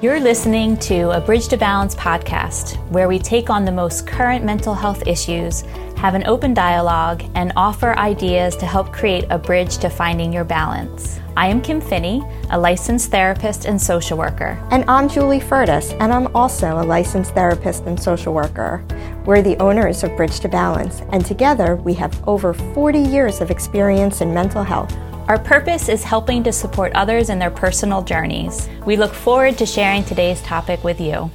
You're listening to a Bridge to Balance podcast where we take on the most current mental health issues, have an open dialogue, and offer ideas to help create a bridge to finding your balance. I am Kim Finney, a licensed therapist and social worker. And I'm Julie Furtis, and I'm also a licensed therapist and social worker. We're the owners of Bridge to Balance, and together we have over 40 years of experience in mental health. Our purpose is helping to support others in their personal journeys. We look forward to sharing today's topic with you.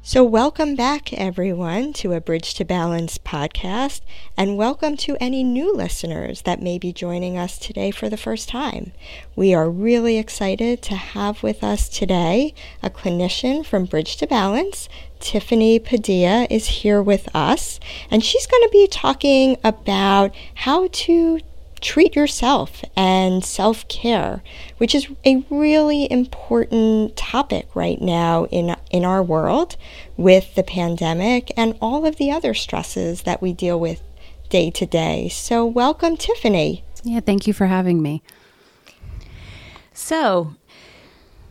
So, welcome back, everyone, to a Bridge to Balance podcast, and welcome to any new listeners that may be joining us today for the first time. We are really excited to have with us today a clinician from Bridge to Balance. Tiffany Padilla is here with us, and she's going to be talking about how to treat yourself and self care, which is a really important topic right now in, in our world with the pandemic and all of the other stresses that we deal with day to day. So, welcome, Tiffany. Yeah, thank you for having me. So,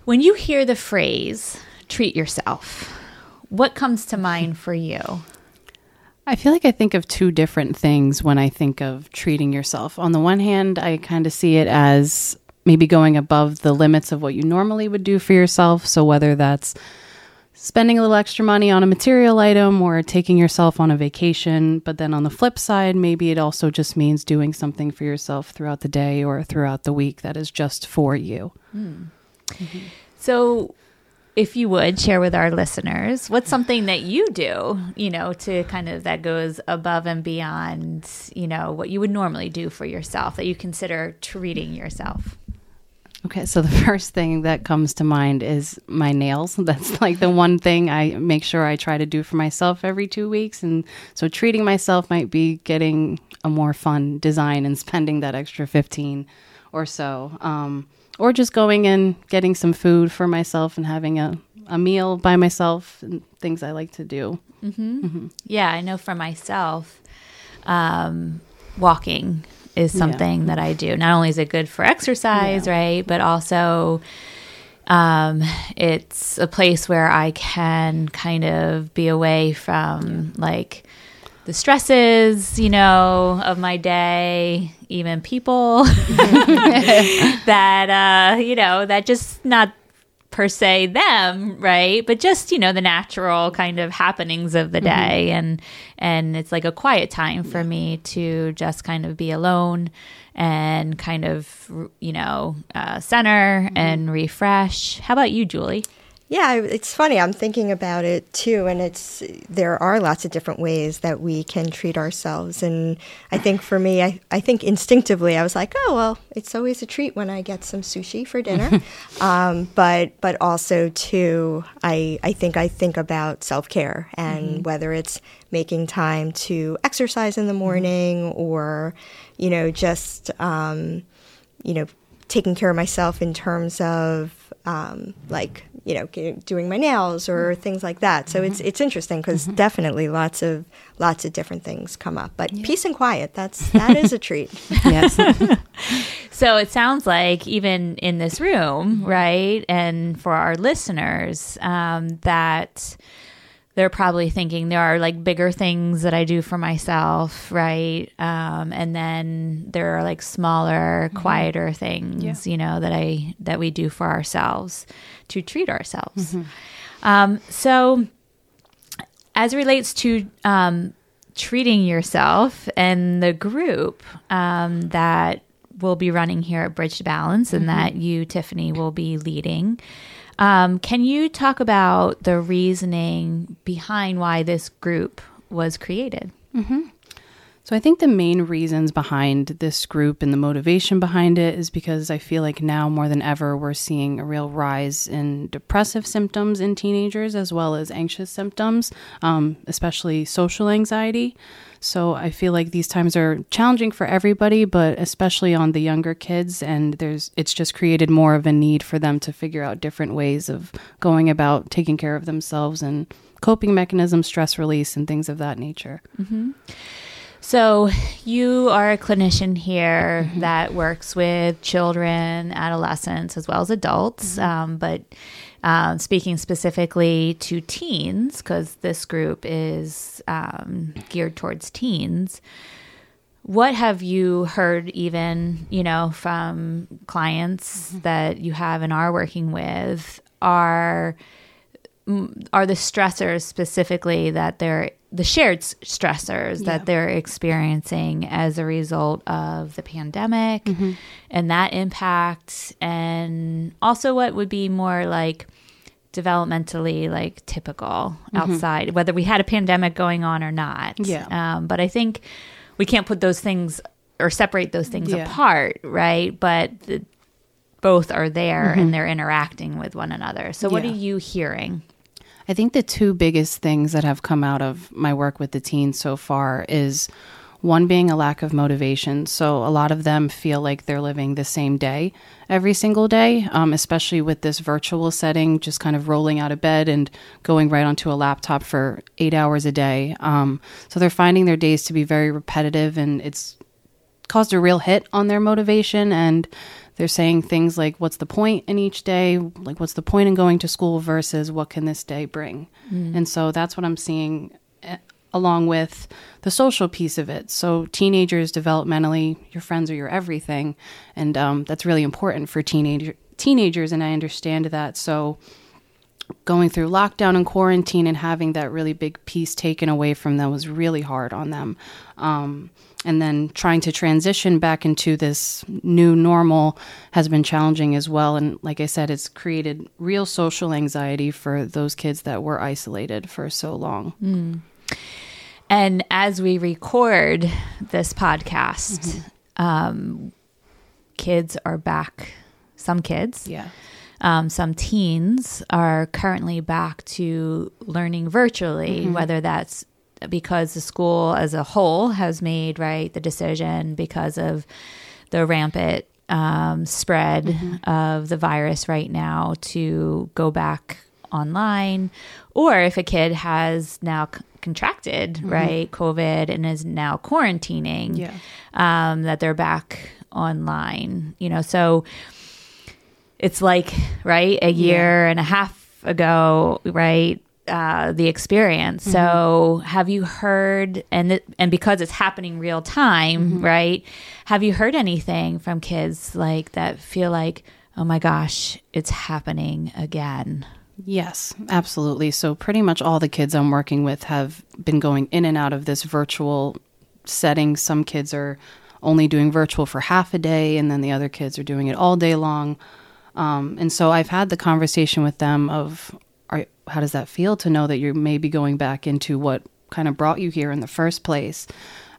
when you hear the phrase treat yourself, what comes to mind for you? I feel like I think of two different things when I think of treating yourself. On the one hand, I kind of see it as maybe going above the limits of what you normally would do for yourself. So, whether that's spending a little extra money on a material item or taking yourself on a vacation. But then on the flip side, maybe it also just means doing something for yourself throughout the day or throughout the week that is just for you. Mm. Mm-hmm. So, if you would share with our listeners what's something that you do you know to kind of that goes above and beyond you know what you would normally do for yourself that you consider treating yourself? Okay so the first thing that comes to mind is my nails. That's like the one thing i make sure i try to do for myself every two weeks. And so treating myself might be getting a more fun design and spending that extra 15 or so um, or just going and getting some food for myself and having a, a meal by myself and things I like to do. Mm-hmm. Mm-hmm. Yeah, I know for myself, um, walking is something yeah. that I do. Not only is it good for exercise, yeah. right, but also um, it's a place where I can kind of be away from yeah. like the stresses, you know, of my day, even people that, uh, you know, that just not per se them, right? But just, you know, the natural kind of happenings of the mm-hmm. day. Mm-hmm. And, and it's like a quiet time for me to just kind of be alone and kind of, you know, uh, center mm-hmm. and refresh. How about you, Julie? Yeah, it's funny. I'm thinking about it too, and it's there are lots of different ways that we can treat ourselves. And I think for me, I, I think instinctively, I was like, oh well, it's always a treat when I get some sushi for dinner. um, but but also too, I I think I think about self care and mm-hmm. whether it's making time to exercise in the mm-hmm. morning mm-hmm. or you know just um, you know taking care of myself in terms of um, like you know doing my nails or mm-hmm. things like that. So mm-hmm. it's it's interesting because mm-hmm. definitely lots of lots of different things come up. But yeah. peace and quiet that's that is a treat. yes. so it sounds like even in this room, mm-hmm. right, and for our listeners, um, that they're probably thinking there are like bigger things that I do for myself, right? Um, and then there are like smaller, mm-hmm. quieter things, yeah. you know, that I that we do for ourselves to treat ourselves. Mm-hmm. Um, so, as relates to um, treating yourself and the group um, that will be running here at Bridge to Balance, and mm-hmm. that you, Tiffany, will be leading. Um, can you talk about the reasoning behind why this group was created? Mm-hmm. So I think the main reasons behind this group and the motivation behind it is because I feel like now more than ever we're seeing a real rise in depressive symptoms in teenagers as well as anxious symptoms, um, especially social anxiety. So I feel like these times are challenging for everybody, but especially on the younger kids. And there's it's just created more of a need for them to figure out different ways of going about taking care of themselves and coping mechanisms, stress release, and things of that nature. Mm-hmm. So, you are a clinician here that works with children, adolescents, as well as adults. Um, but um, speaking specifically to teens, because this group is um, geared towards teens, what have you heard, even you know, from clients that you have and are working with? Are are the stressors specifically that they're the shared stressors Yeah. that they're experiencing as a result of the pandemic mm-hmm. and that impact and also what would be more like developmentally like typical mm-hmm. outside whether we had a pandemic going on or not. Yeah. um, but i think we can't put those things or separate those things Yeah. apart right? But the, both are there mm-hmm. and they're interacting with one another. So what are you hearing I think the two biggest things that have come out of my work with the teens so far is one being a lack of motivation. So a lot of them feel like they're living the same day every single day, um, especially with this virtual setting, just kind of rolling out of bed and going right onto a laptop for eight hours a day. Um, so they're finding their days to be very repetitive and it's caused a real hit on their motivation and they're saying things like what's the point in each day? Like what's the point in going to school versus what can this day bring? And so that's what i'm seeing eh, along with the social piece of it. So teenagers developmentally your friends are your everything and um, that's really important for teenager teenagers and i understand that. So going through lockdown and quarantine and having that really big piece taken away from them was really hard on them. Um, and then trying to transition back into this new normal has been challenging as well. And like I said, it's created real social anxiety for those kids that were isolated for so long. And as we record this podcast, um, kids are back. Some kids, Yeah. Um, some teens are currently back to learning virtually, whether that's because the school as a whole has made right the decision because of the rampant um, spread of the virus right now to go back online, or if a kid has now c- contracted right COVID and is now quarantining, Yeah. um, that they're back online. You know, so it's like right a year and a half ago, right? Uh, the experience. So, have you heard and th- and because it's happening real time, right? Have you heard anything from kids like that feel like, oh my gosh, it's happening again? Yes, absolutely. So, pretty much all the kids I'm working with have been going in and out of this virtual setting. Some kids are only doing virtual for half a day, and then the other kids are doing it all day long. Um, and so, I've had the conversation with them of, are, how does that feel to know that you're maybe going back into what kind of brought you here in the first place?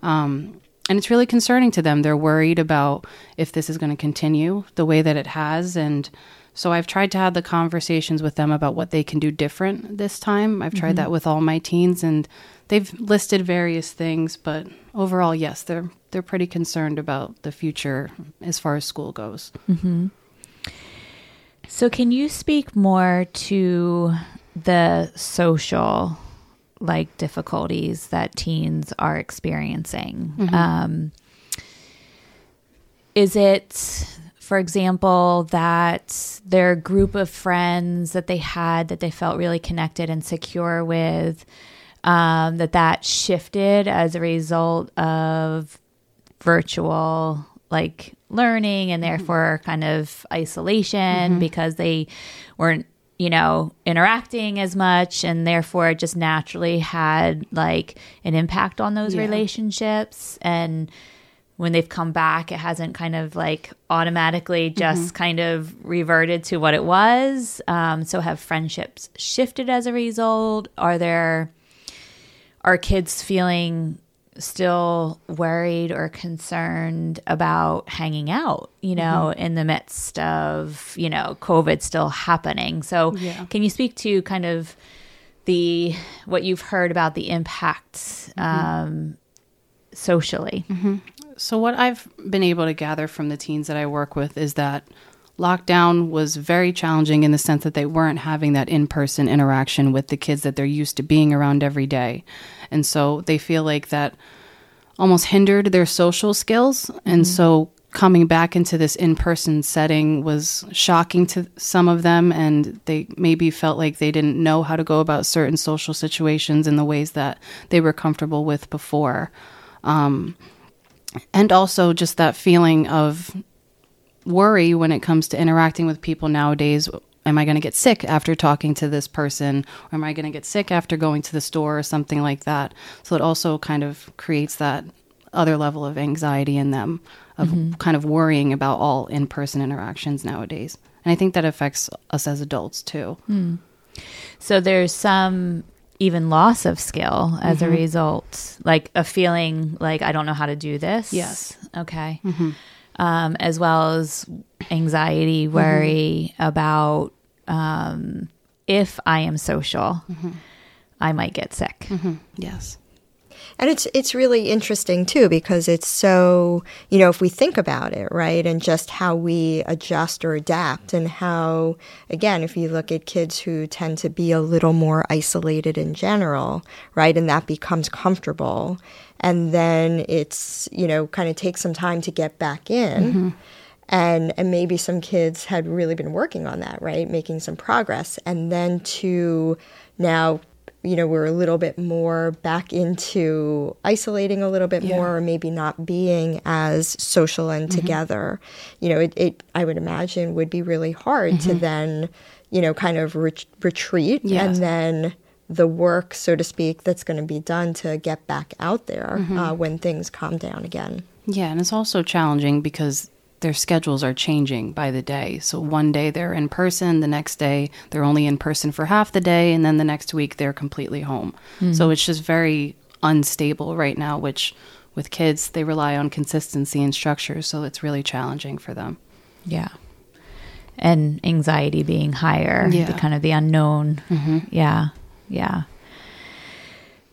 Um, and it's really concerning to them. They're worried about if this is going to continue the way that it has. And so I've tried to have the conversations with them about what they can do different this time. I've tried that with all my teens and they've listed various things, but overall, yes, they're they're pretty concerned about the future as far as school goes. So, can you speak more to the social like difficulties that teens are experiencing? Um, is it, for example, that their group of friends that they had that they felt really connected and secure with, um, that that shifted as a result of virtual like learning and mm-hmm. therefore kind of isolation mm-hmm. because they weren't you know interacting as much and therefore it just naturally had like an impact on those Yeah. relationships. And when they've come back it hasn't kind of like automatically mm-hmm. just kind of reverted to what it was. Um, so have friendships shifted as a result? Are there are kids feeling still worried or concerned about hanging out, you know, mm-hmm. in the midst of, you know, COVID still happening. So, Yeah. can you speak to kind of the what you've heard about the impacts mm-hmm. um, socially? Mm-hmm. So, what I've been able to gather from the teens that I work with is that lockdown was very challenging in the sense that they weren't having that in person interaction with the kids that they're used to being around every day. And so they feel like that almost hindered their social skills. And so coming back into this in person setting was shocking to some of them. And they maybe felt like they didn't know how to go about certain social situations in the ways that they were comfortable with before. Um, and also just that feeling of worry when it comes to interacting with people nowadays. Am I going to get sick after talking to this person? Or am I going to get sick after going to the store or something like that? So it also kind of creates that other level of anxiety in them of Mm-hmm. kind of worrying about all in person interactions nowadays. And I think that affects us as adults too. Hmm. So there's some even loss of skill as a result, like a feeling like I don't know how to do this. Yes. Okay. Um, as well as anxiety, worry about um, if I am social, I might get sick. Yes. And it's it's really interesting too because it's so you know if we think about it right and just how we adjust or adapt and how again if you look at kids who tend to be a little more isolated in general right and that becomes comfortable and then it's you know kind of takes some time to get back in. Mm-hmm. And and maybe some kids had really been working on that right making some progress and then to now you know we're a little bit more back into isolating a little bit Yeah. more or maybe not being as social and mm-hmm. together. You know it, it i would imagine would be really hard to mm-hmm. then you know kind of ret- retreat Yes. and then the work so to speak that's going to be done to get back out there mm-hmm. uh, when things calm down again. Yeah, and it's also challenging because their schedules are changing by the day. So one day they're in person, the next day they're only in person for half the day, and then the next week they're completely home. Hmm. So it's just very unstable right now, which with kids, they rely on consistency and structure. So it's really challenging for them. Yeah. And anxiety being higher, Yeah. the kind of the unknown. Mm-hmm. Yeah. Yeah.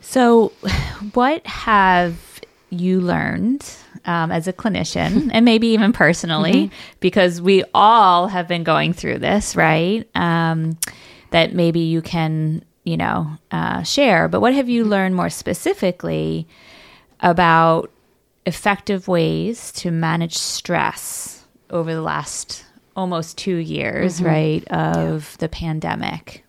So, what have you learned um, as a clinician, and maybe even personally, because we all have been going through this, right? Um, that maybe you can, you know, uh, share. But what have you learned more specifically about effective ways to manage stress over the last almost two years, right, of the pandemic?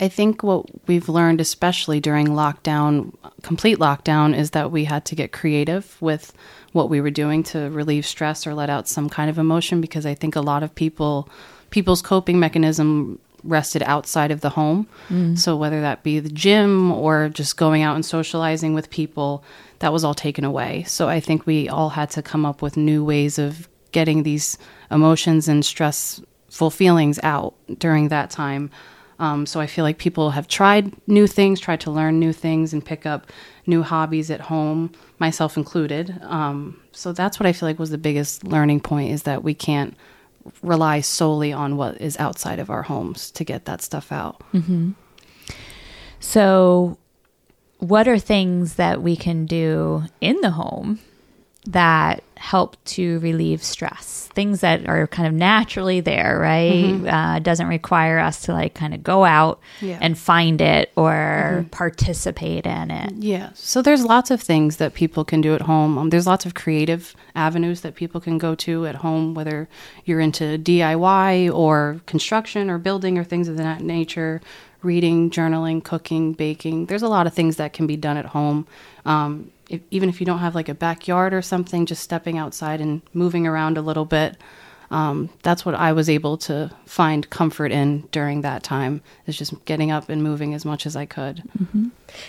I think what we've learned, especially during lockdown, complete lockdown, is that we had to get creative with what we were doing to relieve stress or let out some kind of emotion because I think a lot of people people's coping mechanism rested outside of the home. Mm. So whether that be the gym or just going out and socializing with people, that was all taken away. So I think we all had to come up with new ways of getting these emotions and stressful feelings out during that time. Um, so I feel like people have tried new things, tried to learn new things, and pick up new hobbies at home, myself included. Um, so that's what I feel like was the biggest learning point is that we can't rely solely on what is outside of our homes to get that stuff out. So, what are things that we can do in the home that help to relieve stress? Things that are kind of naturally there, right? Uh, doesn't require us to like kind of go out Yeah. and find it or participate in it. Yeah. So there's lots of things that people can do at home. Um, there's lots of creative avenues that people can go to at home, whether you're into DIY or construction or building or things of that nature, reading, journaling, cooking, baking. There's a lot of things that can be done at home. Um, if, even if you don't have like a backyard or something, just stepping outside and moving around a little bit. Um, that's what I was able to find comfort in during that time is just getting up and moving as much as I could.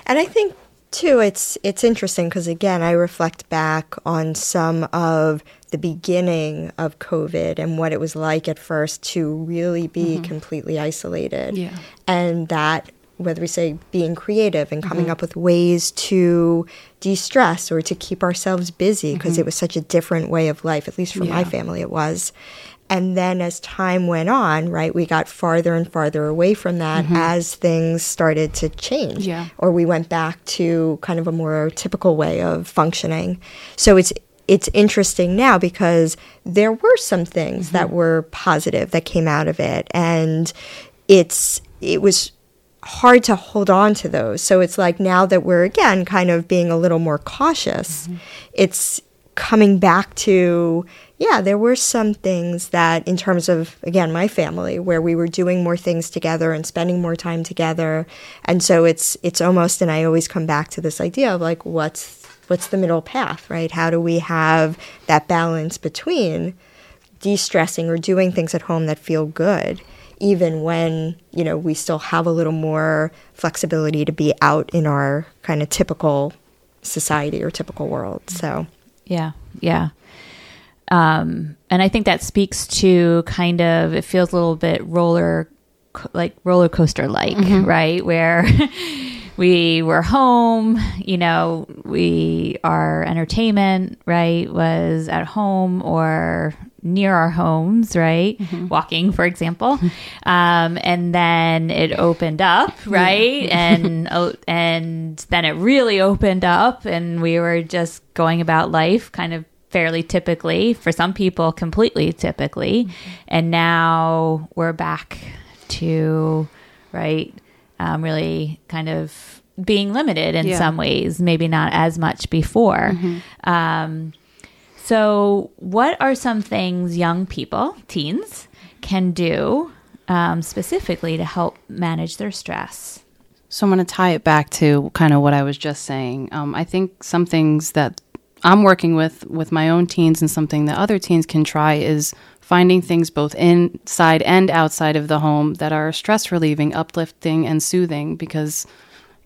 And I think too, it's it's interesting because again, I reflect back on some of the beginning of COVID and what it was like at first to really be completely isolated, Yeah. and that whether we say being creative and coming mm-hmm. up with ways to de-stress or to keep ourselves busy because mm-hmm. it was such a different way of life at least for my family it was. And then as time went on right we got farther and farther away from that mm-hmm. as things started to change. Yeah. or we went back to kind of a more typical way of functioning. So it's it's interesting now because there were some things that were positive that came out of it. And it's it was hard to hold on to those. So it's like now that we're again kind of being a little more cautious, mm-hmm. it's coming back to yeah, there were some things that, in terms of, again, my family, where we were doing more things together and spending more time together. And so it's, it's almost, and I always come back to this idea of like, what's, what's the middle path, right? How do we have that balance between de stressing or doing things at home that feel good? Even when you know we still have a little more flexibility to be out in our kind of typical society or typical world so yeah yeah um, and I think that speaks to kind of it feels a little bit roller like roller coaster like, mm-hmm. right? Where we were home, you know, we our entertainment, right, was at home or near our homes, right? Mm-hmm. Walking, for example. Um, and then it opened up, right? and oh, and then it really opened up and we were just going about life kind of fairly typically, for some people, completely typically. Mm-hmm. And now we're back to, right, um, really kind of being limited in yeah. some ways, maybe not as much before. Mm-hmm. Um, so, what are some things young people, teens, can do um, specifically to help manage their stress? So I'm going to tie it back to kind of what I was just saying. Um, I think some things that I'm working with with my own teens and something that other teens can try is finding things both inside and outside of the home that are stress relieving, uplifting and soothing because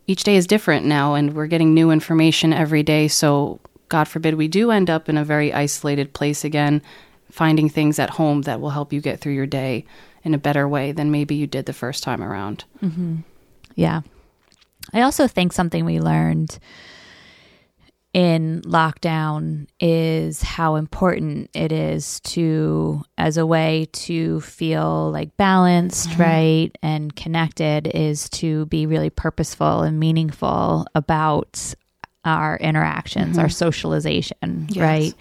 each day is different now and we're getting new information every day so god forbid we do end up in a very isolated place again finding things at home that will help you get through your day in a better way than maybe you did the first time around. Mm-hmm. Yeah. I also think something we learned in lockdown is how important it is to as a way to feel like balanced mm-hmm. right and connected is to be really purposeful and meaningful about our interactions mm-hmm. our socialization yes. right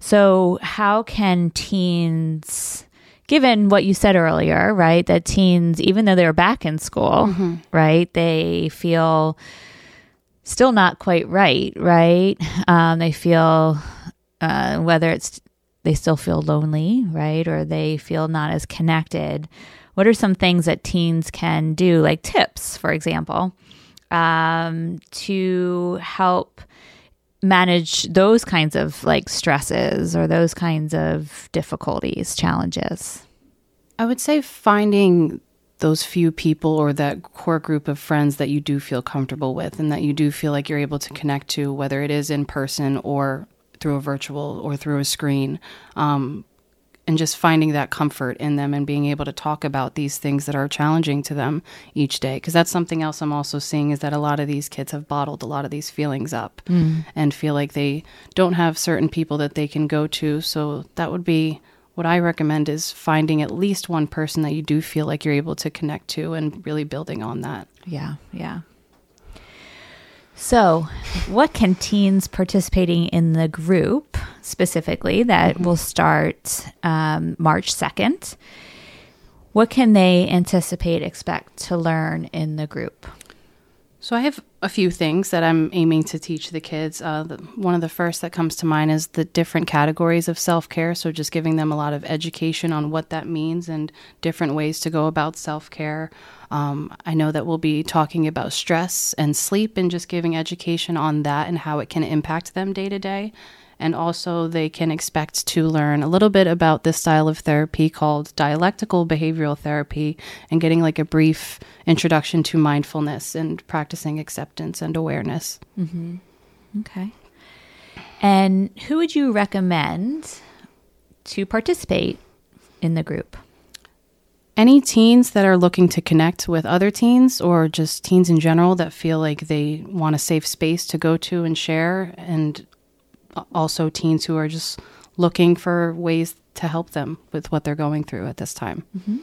so how can teens given what you said earlier right that teens even though they're back in school mm-hmm. right they feel still not quite right, right? Um, they feel uh, whether it's they still feel lonely, right? Or they feel not as connected. What are some things that teens can do, like tips, for example, um, to help manage those kinds of like stresses or those kinds of difficulties, challenges? I would say finding those few people or that core group of friends that you do feel comfortable with and that you do feel like you're able to connect to, whether it is in person or through a virtual or through a screen. Um, and just finding that comfort in them and being able to talk about these things that are challenging to them each day because that's something else i'm also seeing is that a lot of these kids have bottled a lot of these feelings up mm. and feel like they don't have certain people that they can go to so that would be what I recommend is finding at least one person that you do feel like you're able to connect to and really building on that. Yeah, yeah. So, what can teens participating in the group specifically that mm-hmm. will start um, March 2nd? What can they anticipate, expect to learn in the group? So I have a few things that I'm aiming to teach the kids. Uh, the, one of the first that comes to mind is the different categories of self care. So just giving them a lot of education on what that means and different ways to go about self care. Um, I know that we'll be talking about stress and sleep and just giving education on that and how it can impact them day to day. And also, they can expect to learn a little bit about this style of therapy called dialectical behavioral therapy and getting like a brief introduction to mindfulness and practicing acceptance and awareness. Mm-hmm. Okay. And who would you recommend to participate in the group? Any teens that are looking to connect with other teens or just teens in general that feel like they want a safe space to go to and share and also teens who are just looking for ways to help them with what they're going through at this time. Mm-hmm.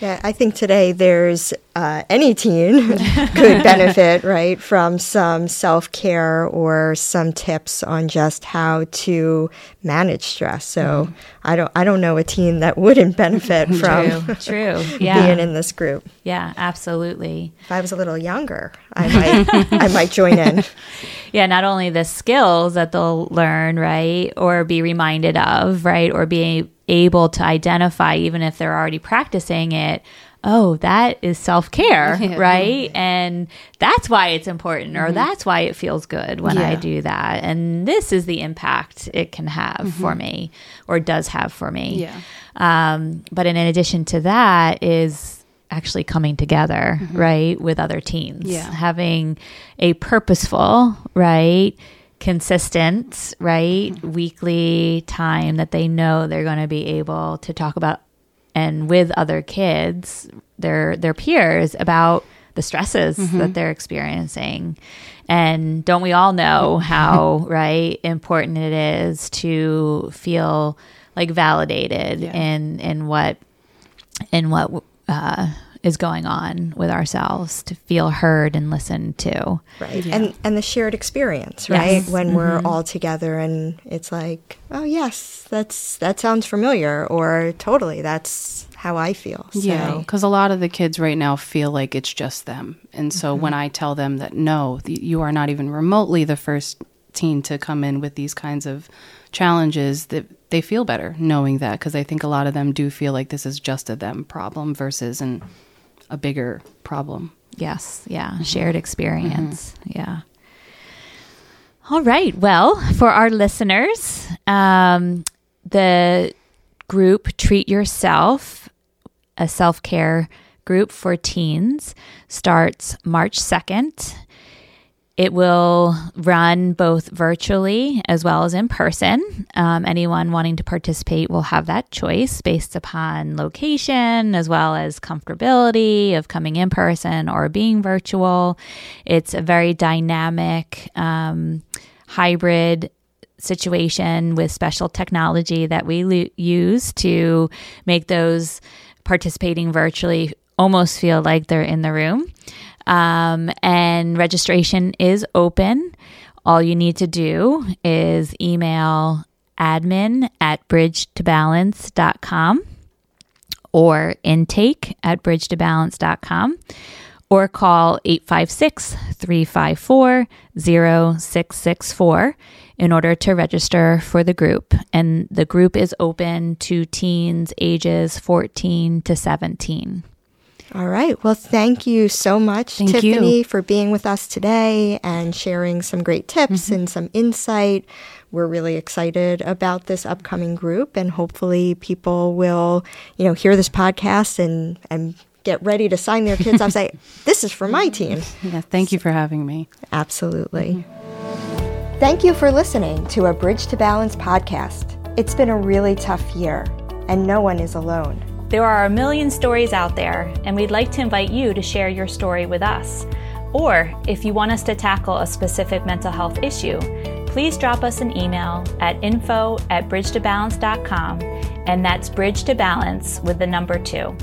Yeah, I think today there's uh, any teen could benefit, right, from some self care or some tips on just how to manage stress. So mm. I don't, I don't know a teen that wouldn't benefit from true, true. Yeah. being in this group. Yeah, absolutely. If I was a little younger, I might, I might join in. Yeah, not only the skills that they'll learn, right, or be reminded of, right, or be able to identify, even if they're already practicing it, oh, that is self care, yeah. right? And that's why it's important, or mm-hmm. that's why it feels good when yeah. I do that. And this is the impact it can have mm-hmm. for me, or does have for me. Yeah. Um, but in addition to that, is actually coming together, mm-hmm. right, with other teens. Yeah. Having a purposeful, right? Consistent, right? Mm-hmm. Weekly time that they know they're going to be able to talk about and with other kids, their their peers about the stresses mm-hmm. that they're experiencing. And don't we all know how right important it is to feel like validated yeah. in in what in what uh, is going on with ourselves to feel heard and listened to. Right. Yeah. And and the shared experience, right? Yes. When mm-hmm. we're all together and it's like, oh yes, that's that sounds familiar or totally that's how I feel. So. Yeah, because a lot of the kids right now feel like it's just them. And so mm-hmm. when I tell them that no, you are not even remotely the first teen to come in with these kinds of challenges that they feel better knowing that because I think a lot of them do feel like this is just a them problem versus an a bigger problem. Yes. Yeah. Mm-hmm. Shared experience. Mm-hmm. Yeah. All right. Well, for our listeners, um, the group Treat Yourself, a self care group for teens, starts March 2nd. It will run both virtually as well as in person. Um, anyone wanting to participate will have that choice based upon location as well as comfortability of coming in person or being virtual. It's a very dynamic, um, hybrid situation with special technology that we lo- use to make those participating virtually almost feel like they're in the room. Um, and registration is open. All you need to do is email admin at bridge2balance.com or intake at bridge2balance.com or call 856 354 0664 in order to register for the group. And the group is open to teens ages 14 to 17. All right. Well, thank you so much, thank Tiffany, you. for being with us today and sharing some great tips mm-hmm. and some insight. We're really excited about this upcoming group, and hopefully, people will, you know, hear this podcast and and get ready to sign their kids up. Say, this is for my team. Yeah. Thank you for having me. Absolutely. Mm-hmm. Thank you for listening to a Bridge to Balance podcast. It's been a really tough year, and no one is alone. There are a million stories out there, and we'd like to invite you to share your story with us. Or if you want us to tackle a specific mental health issue, please drop us an email at info at bridge2balance.com, and that's bridge to balance with the number two.